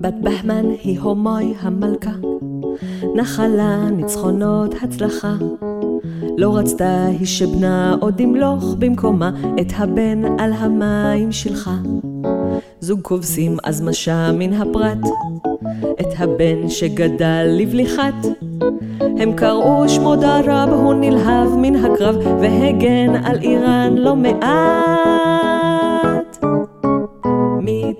בת בהמן היא הומוי המלכה, נחלה ניצחונות הצלחה. לא רצתה היא שבנה עוד ימלוך במקומה את הבן על המים שלחה. זוג כובסים אז משה מן הפרת, את הבן שגדל לבליחת. הם קראו שמו דרב, הוא נלהב מן הקרב, והגן על איראן לא מעט.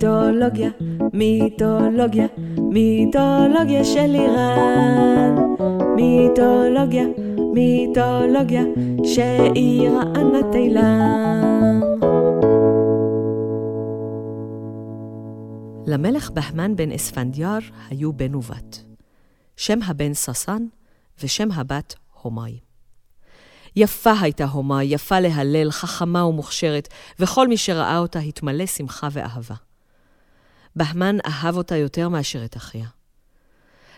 מיתולוגיה, מיתולוגיה, מיתולוגיה של איראן. מיתולוגיה, מיתולוגיה, שאיראן התהילה. למלך בהמן בן אספנדיאר היו בן ובת. שם הבן ששן ושם הבת הומאי. יפה הייתה הומאי, יפה להלל, חכמה ומוכשרת, וכל מי שראה אותה התמלא שמחה ואהבה. בהמן אהב אותה יותר מאשר את אחיה.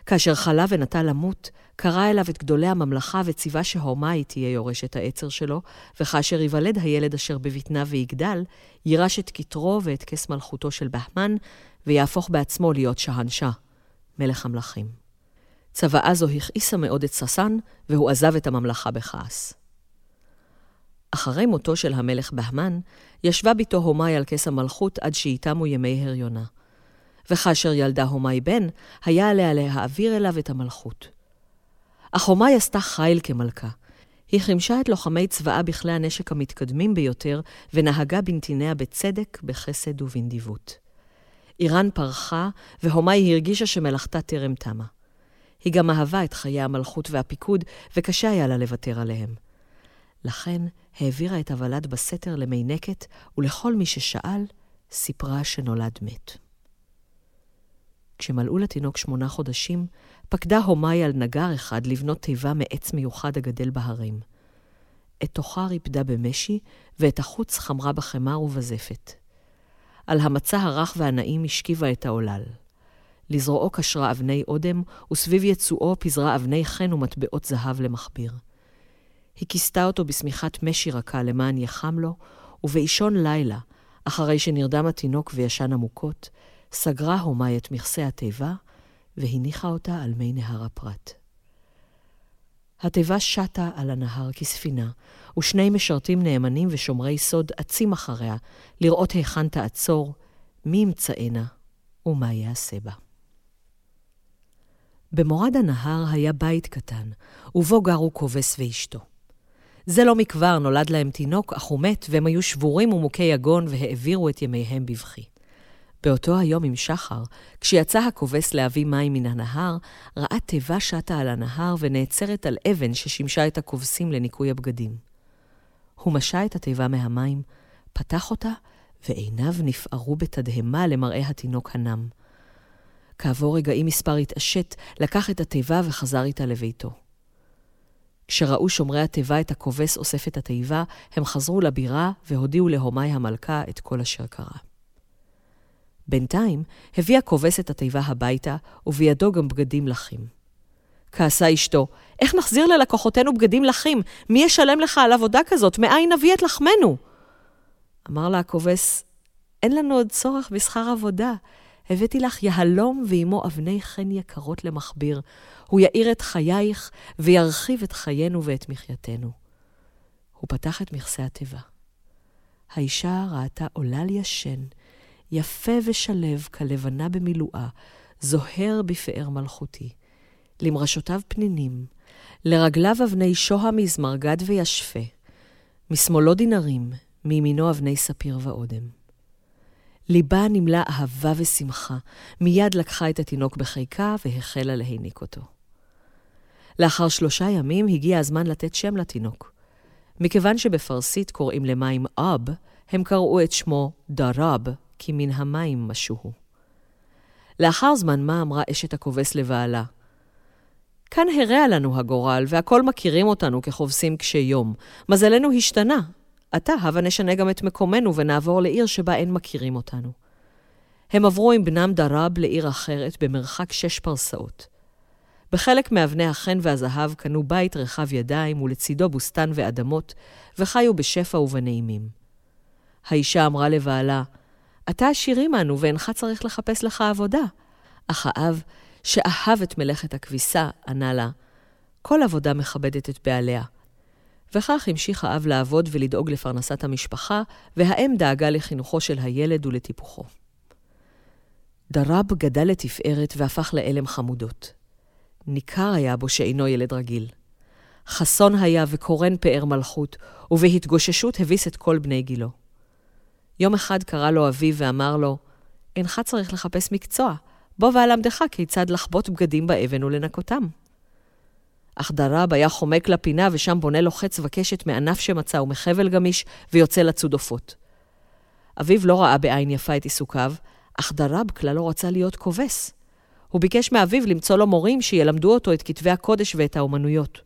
כאשר חלה ונטה למות, קרא אליו את גדולי הממלכה וציווה שהומאי תהיה יורשת העצר שלו, וכאשר ייוולד הילד אשר בבטנה ויגדל, יירש את כתרו ואת כס מלכותו של בהמן, ויהפוך בעצמו להיות שהנשה, מלך המלכים. צוואה זו הכעיסה מאוד את ששן, והוא עזב את הממלכה בכעס. אחרי מותו של המלך בהמן, ישבה בתו הומאי על כס המלכות עד שיתמו ימי הריונה. וכאשר ילדה הומאי בן, היה עליה להעביר אליו את המלכות. אך הומאי עשתה חיל כמלכה. היא חימשה את לוחמי צבאה בכלי הנשק המתקדמים ביותר, ונהגה בנתיניה בצדק, בחסד ובנדיבות. איראן פרחה, והומאי הרגישה שמלאכתה טרם תמה. היא גם אהבה את חיי המלכות והפיקוד, וקשה היה לה לוותר עליהם. לכן העבירה את הוולד בסתר למיינקת, ולכל מי ששאל, סיפרה שנולד מת. כשמלאו לתינוק שמונה חודשים, פקדה הומאי על נגר אחד לבנות תיבה מעץ מיוחד הגדל בהרים. את תוכה ריפדה במשי, ואת החוץ חמרה בחמר ובזפת. על המצע הרך והנעים השכיבה את העולל. לזרועו קשרה אבני אודם, וסביב יצואו פיזרה אבני חן ומטבעות זהב למכביר. היא כיסתה אותו בשמיכת משי רכה למען יחם לו, ובאישון לילה, אחרי שנרדם התינוק וישן עמוקות, סגרה הומאי את מכסה התיבה, והניחה אותה על מי נהר הפרת. התיבה שטה על הנהר כספינה, ושני משרתים נאמנים ושומרי סוד אצים אחריה, לראות היכן תעצור, מי ימצאנה ומה יעשה בה. במורד הנהר היה בית קטן, ובו גרו כובס ואשתו. זה לא מכבר נולד להם תינוק, אך הוא מת, והם היו שבורים ומוכי יגון והעבירו את ימיהם בבכי. באותו היום עם שחר, כשיצא הכובס להביא מים מן הנהר, ראה תיבה שטה על הנהר ונעצרת על אבן ששימשה את הכובסים לניקוי הבגדים. הוא משה את התיבה מהמים, פתח אותה, ועיניו נפערו בתדהמה למראה התינוק הנם. כעבור רגעים מספר התעשת, לקח את התיבה וחזר איתה לביתו. כשראו שומרי התיבה את הכובס אוסף את התיבה, הם חזרו לבירה והודיעו להומאי המלכה את כל אשר קרה. בינתיים הביא הכובס את התיבה הביתה, ובידו גם בגדים לחים. כעסה אשתו, איך נחזיר ללקוחותינו בגדים לחים? מי ישלם לך על עבודה כזאת? מאין נביא את לחמנו? אמר לה הכובס, אין לנו עוד צורך בשכר עבודה. הבאתי לך יהלום ועמו אבני חן יקרות למכביר. הוא יאיר את חייך וירחיב את חיינו ואת מחייתנו. הוא פתח את מכסה התיבה. האישה ראתה עולל ישן, יפה ושלו כלבנה במילואה, זוהר בפאר מלכותי. למרשותיו פנינים, לרגליו אבני שוהם מזמרגד וישפה, משמאלו דינרים, מימינו אבני ספיר ואודם. ליבה נמלא אהבה ושמחה, מיד לקחה את התינוק בחיקה והחלה להיניק אותו. לאחר שלושה ימים הגיע הזמן לתת שם לתינוק. מכיוון שבפרסית קוראים למים אב, הם קראו את שמו דרב, כי מן המים משוהו. לאחר זמן מה אמרה אשת הכובס לבעלה, כאן הרע לנו הגורל, והכל מכירים אותנו כחובסים קשי יום. מזלנו השתנה. עתה הבה נשנה גם את מקומנו ונעבור לעיר שבה אין מכירים אותנו. הם עברו עם בנם דראב לעיר אחרת במרחק שש פרסאות. בחלק מאבני החן והזהב קנו בית רחב ידיים ולצידו בוסתן ואדמות, וחיו בשפע ובנעימים. האישה אמרה לבעלה, אתה עשיר עמנו ואינך צריך לחפש לך עבודה. אך האב, שאהב את מלאכת הכביסה, ענה לה, כל עבודה מכבדת את בעליה. וכך המשיך האב לעבוד ולדאוג לפרנסת המשפחה, והאם דאגה לחינוכו של הילד ולטיפוחו. דרב גדל לתפארת והפך לאלם חמודות. ניכר היה בו שאינו ילד רגיל. חסון היה וקורן פאר מלכות, ובהתגוששות הביס את כל בני גילו. יום אחד קרא לו אביו ואמר לו, אינך צריך לחפש מקצוע, בוא ואלמדך כיצד לחבוט בגדים באבן ולנקותם. אך דרב היה חומק לפינה, ושם בונה לו חץ וקשת מענף שמצא ומחבל גמיש, ויוצא לצוד עופות. אביו לא ראה בעין יפה את עיסוקיו, אך דרב כלל לא רצה להיות כובס. הוא ביקש מאביו למצוא לו מורים שילמדו אותו את כתבי הקודש ואת האומנויות.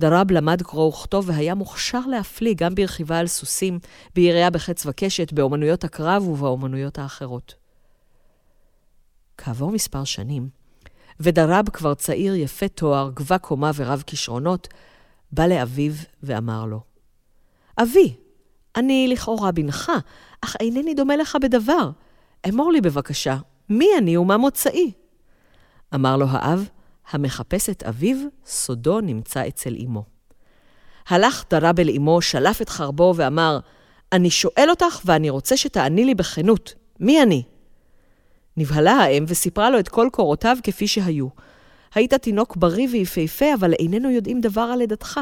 דרב למד קרוא וכתוב והיה מוכשר להפליא גם ברכיבה על סוסים, בירייה בחץ וקשת, באומנויות הקרב ובאומנויות האחרות. כעבור מספר שנים, ודרב כבר צעיר, יפה תואר, גבה קומה ורב כישרונות, בא לאביו ואמר לו, אבי, אני לכאורה בנך, אך אינני דומה לך בדבר. אמור לי בבקשה, מי אני ומה מוצאי? אמר לו האב, המחפש את אביו, סודו נמצא אצל אמו. הלך דרב אל אמו, שלף את חרבו ואמר, אני שואל אותך ואני רוצה שתעני לי בכנות, מי אני? נבהלה האם וסיפרה לו את כל קורותיו כפי שהיו. היית תינוק בריא ויפהפה, אבל איננו יודעים דבר על לידתך.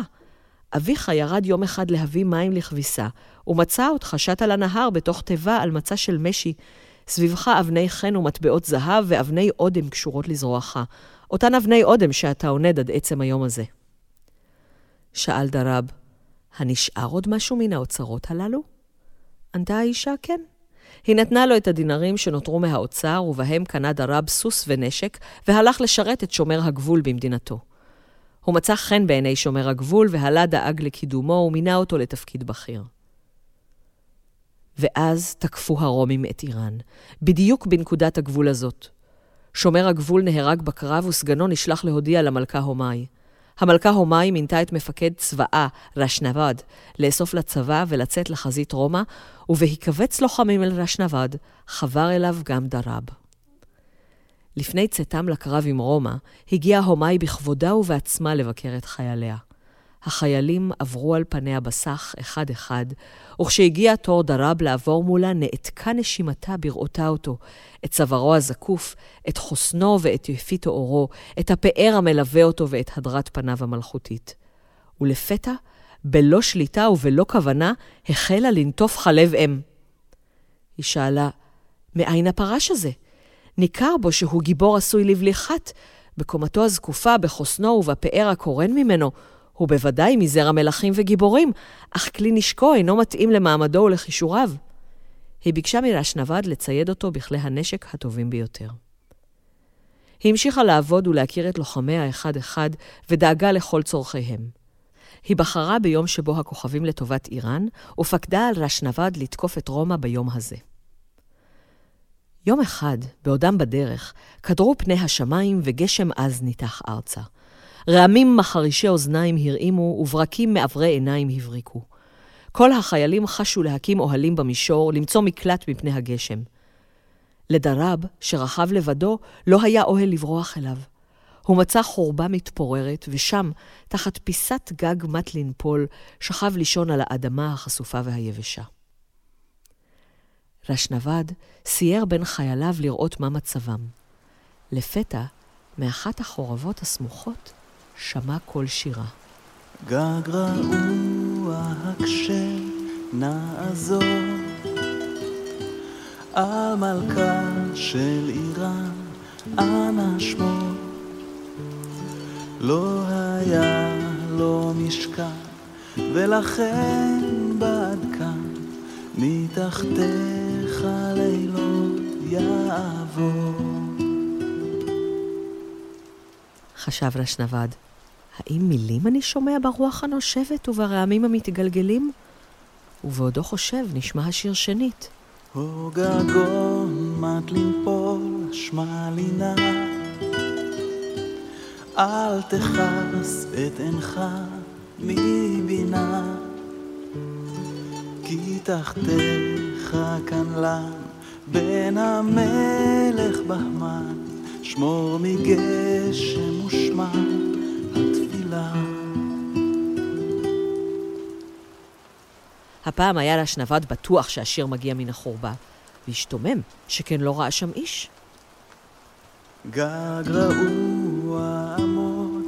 אביך ירד יום אחד להביא מים לכביסה, ומצא אותך שט על הנהר בתוך תיבה על מצע של משי. סביבך אבני חן ומטבעות זהב ואבני אודם קשורות לזרועך. אותן אבני אודם שאתה עונד עד עצם היום הזה. שאל דרב, הנשאר עוד משהו מן האוצרות הללו? ענתה האישה, כן. היא נתנה לו את הדינרים שנותרו מהאוצר, ובהם קנה דרב סוס ונשק, והלך לשרת את שומר הגבול במדינתו. הוא מצא חן בעיני שומר הגבול, והלה דאג לקידומו, ומינה אותו לתפקיד בכיר. ואז תקפו הרומים את איראן, בדיוק בנקודת הגבול הזאת. שומר הגבול נהרג בקרב, וסגנו נשלח להודיע למלכה הומאי. המלכה הומאי מינתה את מפקד צבאה, רשנבד, לאסוף לצבא ולצאת לחזית רומא, ובהיקבץ לוחמים אל רשנבד, חבר אליו גם דרב. לפני צאתם לקרב עם רומא, הגיעה הומאי בכבודה ובעצמה לבקר את חייליה. החיילים עברו על פניה בסך אחד-אחד, וכשהגיע תור דרב לעבור מולה, נעתקה נשימתה בראותה אותו, את צווארו הזקוף, את חוסנו ואת יפית עורו, את הפאר המלווה אותו ואת הדרת פניו המלכותית. ולפתע, בלא שליטה ובלא כוונה, החלה לנטוף חלב אם. היא שאלה, מאין הפרש הזה? ניכר בו שהוא גיבור עשוי לבליחת, בקומתו הזקופה, בחוסנו ובפאר הקורן ממנו, הוא בוודאי מזרע מלכים וגיבורים, אך כלי נשקו אינו מתאים למעמדו ולכישוריו. היא ביקשה מרשנבד לצייד אותו בכלי הנשק הטובים ביותר. היא המשיכה לעבוד ולהכיר את לוחמיה אחד-אחד, ודאגה לכל צורכיהם. היא בחרה ביום שבו הכוכבים לטובת איראן, ופקדה על רשנבד לתקוף את רומא ביום הזה. יום אחד, בעודם בדרך, קדרו פני השמיים וגשם עז ניתח ארצה. רעמים מחרישי אוזניים הרעימו, וברקים מעברי עיניים הבריקו. כל החיילים חשו להקים אוהלים במישור, למצוא מקלט מפני הגשם. לדרב, שרכב לבדו, לא היה אוהל לברוח אליו. הוא מצא חורבה מתפוררת, ושם, תחת פיסת גג מט לנפול, שכב לישון על האדמה החשופה והיבשה. רשנבד סייר בין חייליו לראות מה מצבם. לפתע, מאחת החורבות הסמוכות, שמע קול שירה. גג רעוע הקשר נעזור על מלכה של איראן אנא שמור לא היה לו משכן ולכן בד כאן מתחתיך לילות יעבור חשב רשנבד. האם מילים אני שומע ברוח הנושבת וברעמים המתגלגלים? ובעודו חושב נשמע השיר שנית. אל תכס את עינך מבינה כי תחתיך כאן לן בן המלך בהמן, שמור מגשם התפילה. הפעם היה לאשנבד בטוח שהשיר מגיע מן החורבה, והשתומם, שכן לא ראה שם איש. גג רעוע עמוד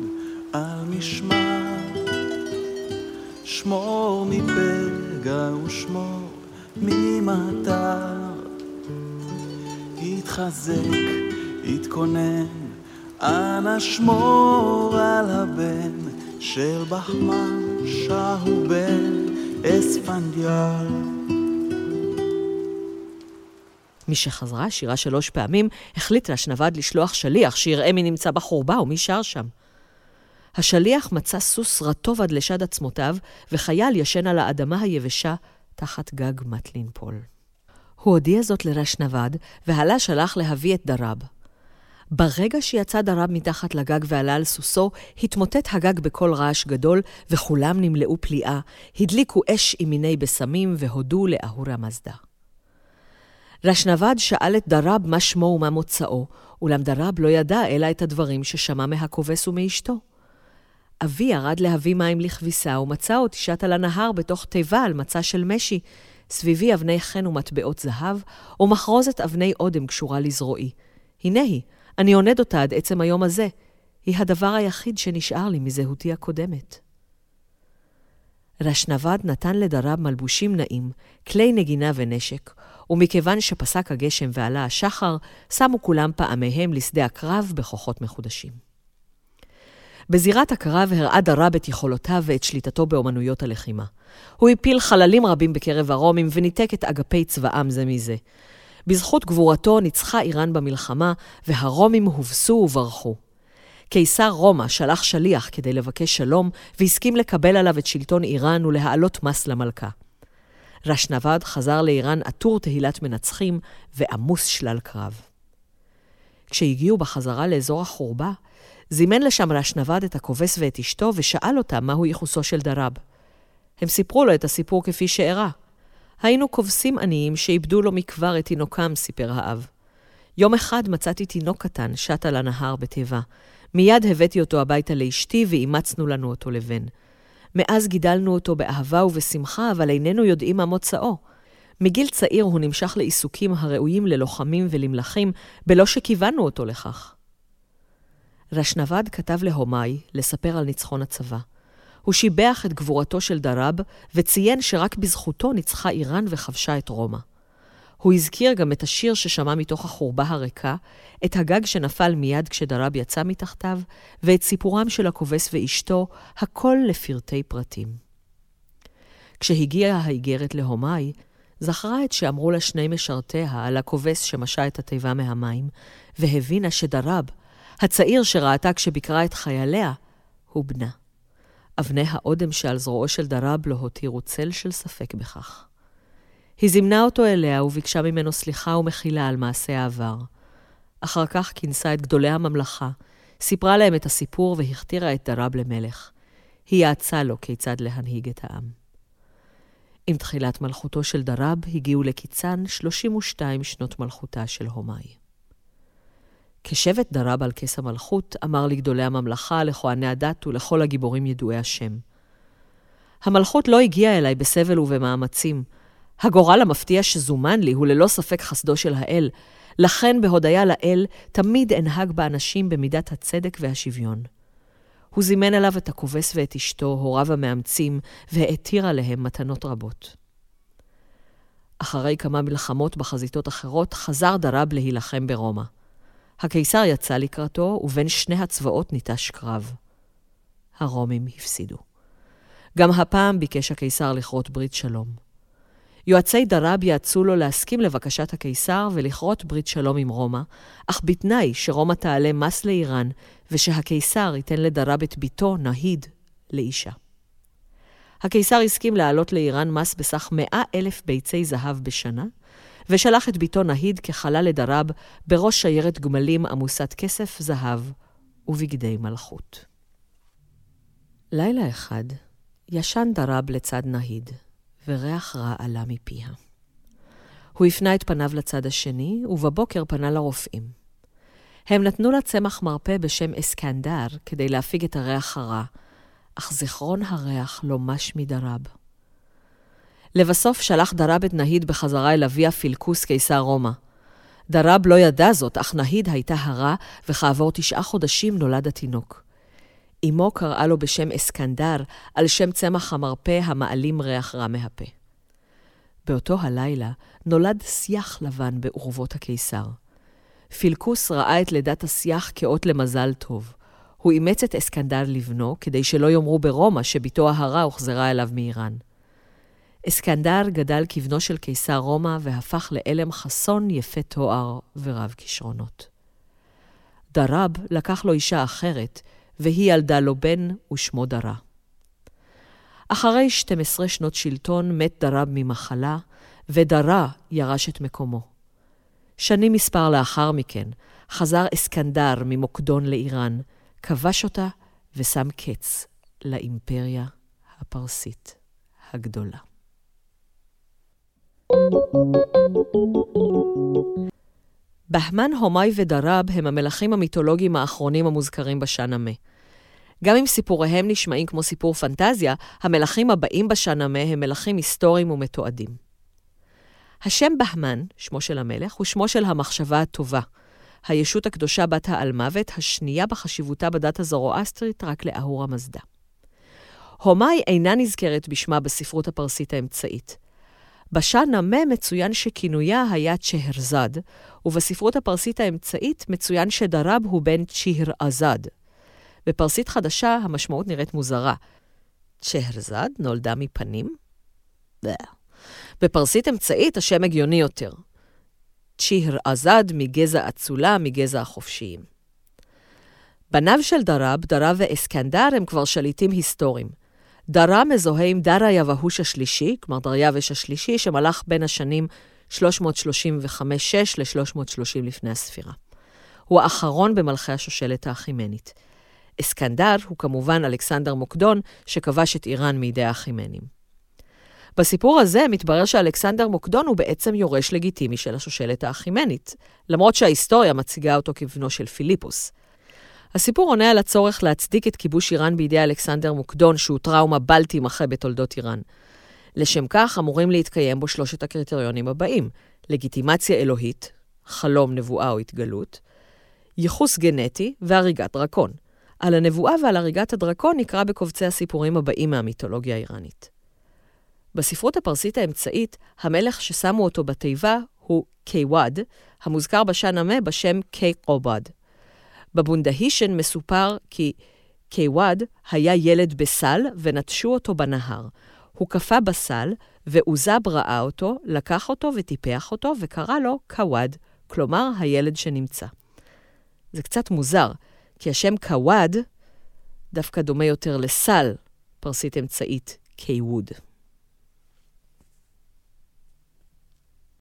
על משמר, שמור מפגע ושמור ממטר. התחזק, התכונן, אנא שמור על הבן של בחמן, שהו בן אספנדיאל. משחזרה שירה שלוש פעמים, החליט לאשנבד לשלוח שליח שיראה מי נמצא בחורבה ומי שר שם. השליח מצא סוס רטוב עד לשד עצמותיו, וחייל ישן על האדמה היבשה תחת גג מטלינפול. הוא הודיע זאת לרשנבד, והלה שלח להביא את דרב. ברגע שיצא דרב מתחת לגג ועלה על סוסו, התמוטט הגג בקול רעש גדול, וכולם נמלאו פליאה, הדליקו אש עם מיני בשמים והודו לאהורה מזדה. רשנבד שאל את דרב מה שמו ומה מוצאו, אולם דרב לא ידע אלא את הדברים ששמע מהכובס ומאשתו. אבי ירד להביא מים לכביסה, ומצא אותי שט על הנהר בתוך תיבה על מצע של משי, סביבי אבני חן ומטבעות זהב, ומחרוזת אבני אודם קשורה לזרועי. הנה היא, אני עונד אותה עד עצם היום הזה. היא הדבר היחיד שנשאר לי מזהותי הקודמת. רשנבד נתן לדרב מלבושים נעים, כלי נגינה ונשק, ומכיוון שפסק הגשם ועלה השחר, שמו כולם פעמיהם לשדה הקרב בכוחות מחודשים. בזירת הקרב הראה דרב את יכולותיו ואת שליטתו באומנויות הלחימה. הוא הפיל חללים רבים בקרב הרומים וניתק את אגפי צבאם זה מזה. בזכות גבורתו ניצחה איראן במלחמה, והרומים הובסו וברחו. קיסר רומא שלח שליח כדי לבקש שלום, והסכים לקבל עליו את שלטון איראן ולהעלות מס למלכה. רשנבד חזר לאיראן עטור תהילת מנצחים ועמוס שלל קרב. כשהגיעו בחזרה לאזור החורבה, זימן לשם רשנבד את הכובס ואת אשתו ושאל אותם מהו ייחוסו של דרב. הם סיפרו לו את הסיפור כפי שאירע. היינו כובסים עניים שאיבדו לו מכבר את תינוקם, סיפר האב. יום אחד מצאתי תינוק קטן שט על הנהר בתיבה. מיד הבאתי אותו הביתה לאשתי ואימצנו לנו אותו לבן. מאז גידלנו אותו באהבה ובשמחה, אבל איננו יודעים מה מוצאו. מגיל צעיר הוא נמשך לעיסוקים הראויים ללוחמים ולמלכים, בלא שכיוונו אותו לכך. רשנבד כתב להומאי לספר על ניצחון הצבא. הוא שיבח את גבורתו של דרב, וציין שרק בזכותו ניצחה איראן וכבשה את רומא. הוא הזכיר גם את השיר ששמע מתוך החורבה הריקה, את הגג שנפל מיד כשדרב יצא מתחתיו, ואת סיפורם של הכובס ואשתו, הכל לפרטי פרטים. כשהגיעה האיגרת להומאי, זכרה את שאמרו לה שני משרתיה על הכובס שמשה את התיבה מהמים, והבינה שדרב, הצעיר שראתה כשביקרה את חייליה, הוא בנה. אבני האודם שעל זרועו של דרב לא הותירו צל של ספק בכך. היא זימנה אותו אליה וביקשה ממנו סליחה ומחילה על מעשה העבר. אחר כך כינסה את גדולי הממלכה, סיפרה להם את הסיפור והכתירה את דרב למלך. היא יעצה לו כיצד להנהיג את העם. עם תחילת מלכותו של דרב הגיעו לקיצן 32 שנות מלכותה של הומאי. כשבט דרב על כס המלכות, אמר לגדולי הממלכה, לכהני הדת ולכל הגיבורים ידועי השם. המלכות לא הגיעה אליי בסבל ובמאמצים. הגורל המפתיע שזומן לי הוא ללא ספק חסדו של האל, לכן בהודיה לאל תמיד אנהג באנשים במידת הצדק והשוויון. הוא זימן אליו את הכובס ואת אשתו, הוריו המאמצים, והתיר עליהם מתנות רבות. אחרי כמה מלחמות בחזיתות אחרות, חזר דרב להילחם ברומא. הקיסר יצא לקראתו, ובין שני הצבאות ניטש קרב. הרומים הפסידו. גם הפעם ביקש הקיסר לכרות ברית שלום. יועצי דרב יעצו לו להסכים לבקשת הקיסר ולכרות ברית שלום עם רומא, אך בתנאי שרומא תעלה מס לאיראן, ושהקיסר ייתן לדרב את ביתו, נהיד, לאישה. הקיסר הסכים להעלות לאיראן מס בסך מאה אלף ביצי זהב בשנה, ושלח את ביתו נהיד כחלל לדרב בראש שיירת גמלים עמוסת כסף, זהב ובגדי מלכות. לילה אחד ישן דרב לצד נהיד, וריח רע עלה מפיה. הוא הפנה את פניו לצד השני, ובבוקר פנה לרופאים. הם נתנו לה צמח מרפא בשם אסקנדר כדי להפיג את הריח הרע, אך זיכרון הריח לא מש מדרב. לבסוף שלח דרב את נהיד בחזרה אל אביה פילקוס קיסר רומא. דרב לא ידע זאת, אך נהיד הייתה הרה, וכעבור תשעה חודשים נולד התינוק. אמו קראה לו בשם אסקנדר, על שם צמח המרפא המעלים ריח רע מהפה. באותו הלילה נולד שיח לבן באורוות הקיסר. פילקוס ראה את לידת השיח כאות למזל טוב. הוא אימץ את אסקנדר לבנו, כדי שלא יאמרו ברומא שבתו ההרה הוחזרה אליו מאיראן. אסקנדר גדל כבנו של קיסר רומא והפך לאלם חסון יפה תואר ורב כישרונות. דרב לקח לו אישה אחרת, והיא ילדה לו בן ושמו דרה. אחרי 12 שנות שלטון מת דרב ממחלה, ודרה ירש את מקומו. שנים מספר לאחר מכן חזר אסקנדר ממוקדון לאיראן, כבש אותה ושם קץ לאימפריה הפרסית הגדולה. בהמן, הומאי ודרב הם המלכים המיתולוגיים האחרונים המוזכרים בשאנמה. גם אם סיפוריהם נשמעים כמו סיפור פנטזיה, המלכים הבאים בשאנמה הם מלכים היסטוריים ומתועדים. השם בהמן, שמו של המלך, הוא שמו של המחשבה הטובה, הישות הקדושה בת העל-מוות, השנייה בחשיבותה בדת הזרואסטרית רק לאהורה מזדה. הומאי אינה נזכרת בשמה בספרות הפרסית האמצעית. בשאנמה מצוין שכינויה היה צ'הרזד, ובספרות הפרסית האמצעית מצוין שדרב הוא בן צ'הרעזד. בפרסית חדשה המשמעות נראית מוזרה. צ'הרזד נולדה מפנים? בפרסית אמצעית השם הגיוני יותר. צ'הרעזד מגזע אצולה, מגזע החופשיים. בניו של דרב, דרב ואסקנדר, הם כבר שליטים היסטוריים. דרה מזוהה עם דרה יבהוש השלישי, כלומר דריווש השלישי, שמלך בין השנים 335-6 ל-330 לפני הספירה. הוא האחרון במלכי השושלת האחימנית. אסקנדר הוא כמובן אלכסנדר מוקדון, שכבש את איראן מידי האחימנים. בסיפור הזה מתברר שאלכסנדר מוקדון הוא בעצם יורש לגיטימי של השושלת האחימנית, למרות שההיסטוריה מציגה אותו כבנו של פיליפוס. הסיפור עונה על הצורך להצדיק את כיבוש איראן בידי אלכסנדר מוקדון, שהוא טראומה בל תימחה בתולדות איראן. לשם כך אמורים להתקיים בו שלושת הקריטריונים הבאים: לגיטימציה אלוהית, חלום, נבואה או התגלות, ייחוס גנטי והריגת דרקון. על הנבואה ועל הריגת הדרקון נקרא בקובצי הסיפורים הבאים מהמיתולוגיה האיראנית. בספרות הפרסית האמצעית, המלך ששמו אותו בתיבה הוא קיוואד, המוזכר בשאנמה בשם קי קובד. בבונדהישן מסופר כי קיוואד היה ילד בסל ונטשו אותו בנהר. הוא קפא בסל, ועוזב ראה אותו, לקח אותו וטיפח אותו, וקרא לו קוואד, כלומר הילד שנמצא. זה קצת מוזר, כי השם קוואד דווקא דומה יותר לסל, פרסית אמצעית, קיווד.